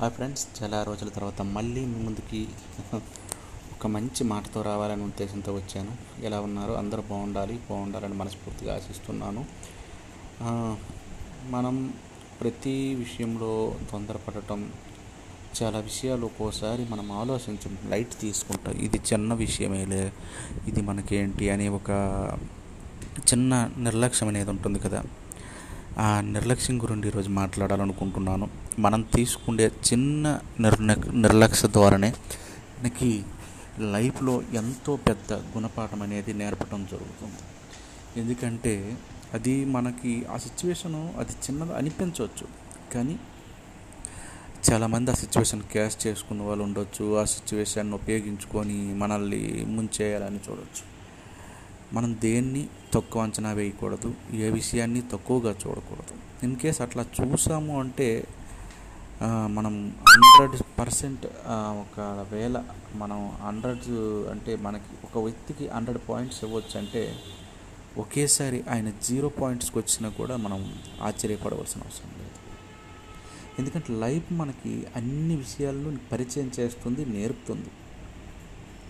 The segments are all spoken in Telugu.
హాయ్ ఫ్రెండ్స్ చాలా రోజుల తర్వాత మళ్ళీ మీ ముందుకి ఒక మంచి మాటతో రావాలనే ఉద్దేశంతో వచ్చాను. ఎలా ఉన్నారు? అందరూ బాగుండాలి బాగుండాలని మనస్ఫూర్తిగా ఆశిస్తున్నాను. మనం ప్రతి విషయంలో తొందరపడటం చాలా విషయాలు ఒక్కోసారి మనం ఆలోచించం లైట్ తీసుకుంటాం. ఇది చిన్న విషయమేలే ఇది మనకేంటి అనే ఒక చిన్న నిర్లక్ష్యం అనేది ఉంటుంది కదా. ఆ నిర్లక్ష్యం గురించి ఈరోజు మాట్లాడాలనుకుంటున్నాను. మనం తీసుకునే చిన్న నిర్ణ నిర్లక్ష్య ద్వారానే మనకి లైఫ్లో ఎంతో పెద్ద గుణపాఠం అనేది నేర్పడం జరుగుతుంది. ఎందుకంటే అది మనకి ఆ సిచ్యువేషను అది చిన్నది అనిపించవచ్చు. కానీ చాలామంది ఆ సిచ్యువేషన్ క్యాష్ చేసుకున్న వాళ్ళు ఉండొచ్చు ఆ సిచ్యువేషన్ ఉపయోగించుకొని మనల్ని ముంచేయాలని చూడొచ్చు. మనం దేన్ని తక్కువ అంచనా వేయకూడదు ఏ విషయాన్ని తక్కువగా చూడకూడదు. ఇన్ కేస్ అట్లా చూసాము అంటే మనం హండ్రెడ్ పర్సెంట్ ఒకవేళ మనం హండ్రెడ్ అంటే మనకి ఒక వ్యక్తికి హండ్రెడ్ పాయింట్స్ ఇవ్వచ్చు అంటే ఒకేసారి ఆయన జీరో పాయింట్స్కి వచ్చినా కూడా మనం ఆశ్చర్యపడవలసిన అవసరం లేదు. ఎందుకంటే లైఫ్ మనకి అన్ని విషయాలను పరిచయం చేస్తుంది నేర్పుతుంది.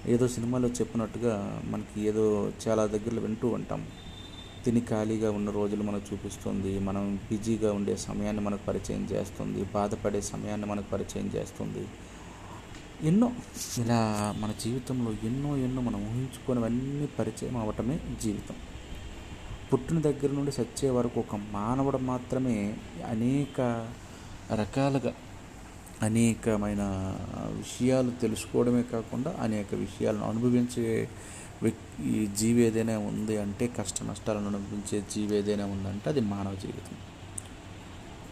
ఏదో సినిమాలో చెప్పినట్టుగా మనకి ఏదో చాలా దగ్గరలో వింటూ ఉంటాం. తిని ఖాళీగా ఉన్న రోజులు మనకు చూపిస్తుంది. మనం బిజీగా ఉండే సమయాన్ని మనకు పరిచయం చేస్తుంది. బాధపడే సమయాన్ని మనకు పరిచయం చేస్తుంది. ఎన్నో ఇలా మన జీవితంలో ఎన్నో ఎన్నో మనం ఊహించుకునేవన్నీ పరిచయం అవటమే జీవితం. పుట్టిన దగ్గర నుండి సచ్చే వరకు ఒక మానవుడు మాత్రమే అనేక రకాలుగా అనేకమైన విషయాలు తెలుసుకోవడమే కాకుండా అనేక విషయాలను అనుభవించే వ్యక్తి జీవి ఏదైనా ఉంది అంటే కష్ట నష్టాలను అనుభవించే జీవి ఏదైనా ఉందంటే అది మానవ జీవితం.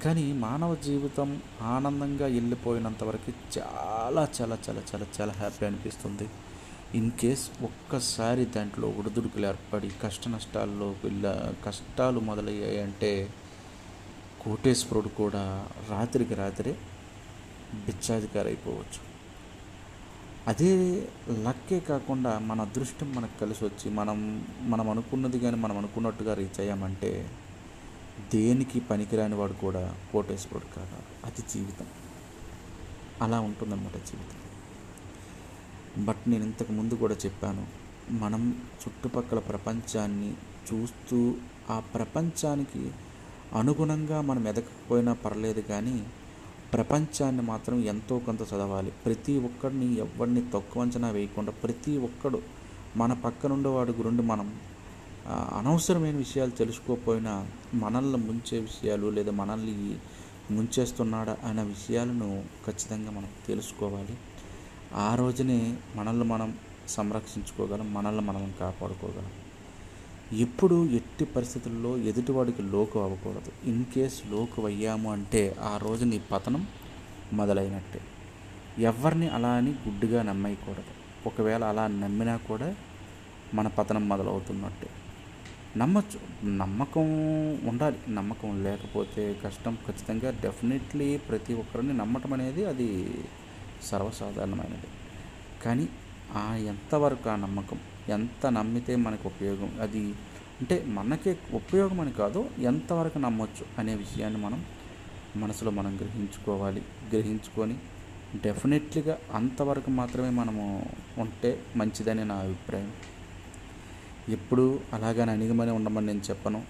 కానీ మానవ జీవితం ఆనందంగా వెళ్ళిపోయినంత వరకు చాలా చాలా చాలా చాలా చాలా హ్యాపీ అనిపిస్తుంది. ఇన్ కేస్ ఒక్కసారి దాంట్లో ఒడిదుడుకులు ఏర్పడి కష్ట నష్టాల్లో వెళ్ళ కష్టాలు మొదలయ్యాయి అంటే కోటేశ్వరుడు కూడా రాత్రికి రాత్రే బిచ్చాధికారి అయిపోవచ్చు అదే లక్కే కాకుండా మన అదృష్టం మనకు కలిసి వచ్చి మనం మనం అనుకున్నది కానీ మనం అనుకున్నట్టుగా రీచ్ అయ్యామంటే దేనికి పనికిరాని వాడు కూడా కోటేశ్వరుడు కాదు. అది జీవితం. అలా ఉంటుందన్నమాట జీవితం. బట్ నేను ఇంతకు ముందు కూడా చెప్పాను మనం చుట్టుపక్కల ప్రపంచాన్ని చూస్తూ ఆ ప్రపంచానికి అనుగుణంగా మనం ఎదగకపోయినా పర్లేదు కానీ ప్రపంచాన్ని మాత్రం ఎంతో కొంత చదవాలి. ప్రతి ఒక్కడిని ఎవరిని తక్కువ అంచనా వేయకుండా ప్రతి ఒక్కడు మన పక్కనుండే వాడి గురించి మనం అనవసరమైన విషయాలు తెలుసుకోకపోయినా మనల్ని ముంచే విషయాలు లేదా మనల్ని ముంచేస్తున్నాడా అనే విషయాలను ఖచ్చితంగా మనం తెలుసుకోవాలి. ఆ రోజునే మనల్ని మనం సంరక్షించుకోగలం మనల్ని మనం కాపాడుకోగలం. ఎప్పుడు ఎట్టి పరిస్థితుల్లో ఎదుటివాడికి లోకు అవ్వకూడదు. ఇన్ కేస్ లోకు అయ్యాము అంటే ఆ రోజు నీ పతనం మొదలైనట్టే. ఎవరిని అలా అని గుడ్డుగా నమ్మేయకూడదు ఒకవేళ అలా నమ్మినా కూడా మన పతనం మొదలవుతున్నట్టే. నమ్మచ్చు. నమ్మకం ఉండాలి. నమ్మకం లేకపోతే కష్టం ఖచ్చితంగా డెఫినెట్లీ ప్రతి ఒక్కరిని నమ్మటం అనేది అది సర్వసాధారణమైనది. కానీ ఆ ఎంతవరకు ఆ నమ్మకం ఎంత నమ్మితే మనకు ఉపయోగం? అది అంటే మనకే ఉపయోగం అని కాదు ఎంతవరకు నమ్మొచ్చు అనే విషయాన్ని మనం మనసులో మనం గ్రహించుకోవాలి. గ్రహించుకొని డెఫినెట్లీగా అంతవరకు మాత్రమే మనము ఉంటే మంచిదని నా అభిప్రాయం. ఎప్పుడు అలాగని అణిగమని ఉండమని నేను చెప్పను.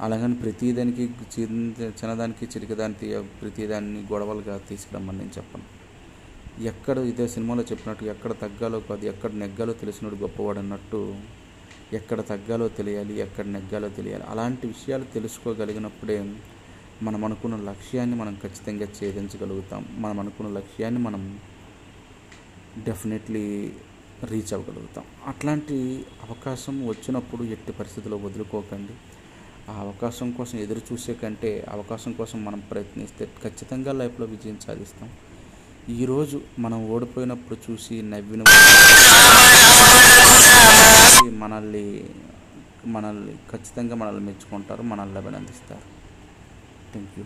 అలాగని ప్రతిదానికి చిన్న- చిన్నదానికి చిరికదానికి ప్రతిదాన్ని గొడవలుగా తీసుకురమ్మని నేను చెప్పను. ఎక్కడ ఇదే సినిమాలో చెప్పినట్టు ఎక్కడ తగ్గాలో కాదు ఎక్కడ నెగ్గాలో తెలిసినోడు గొప్పవాడు అన్నట్టు ఎక్కడ తగ్గాలో తెలియాలి ఎక్కడ నెగ్గాలో తెలియాలి. అలాంటి విషయాలు తెలుసుకోగలిగినప్పుడే మనం అనుకున్న లక్ష్యాన్ని మనం ఖచ్చితంగా ఛేదించగలుగుతాం. మనం అనుకున్న లక్ష్యాన్ని మనం డెఫినెట్లీ రీచ్ అవ్వగలుగుతాం. అట్లాంటి అవకాశం వచ్చినప్పుడు ఎట్టి పరిస్థితుల్లో వదులుకోకండి. ఆ అవకాశం కోసం ఎదురు చూసే కంటే అవకాశం కోసం మనం ప్రయత్నిస్తే ఖచ్చితంగా లైఫ్లో విజయం సాధిస్తాం. ఈరోజు మనం ఓడిపోయినప్పుడు చూసి నవ్విన మనల్ని మనల్ని ఖచ్చితంగా మనల్ని మెచ్చుకుంటారు మనల్ని అభినందిస్తారు. Thank you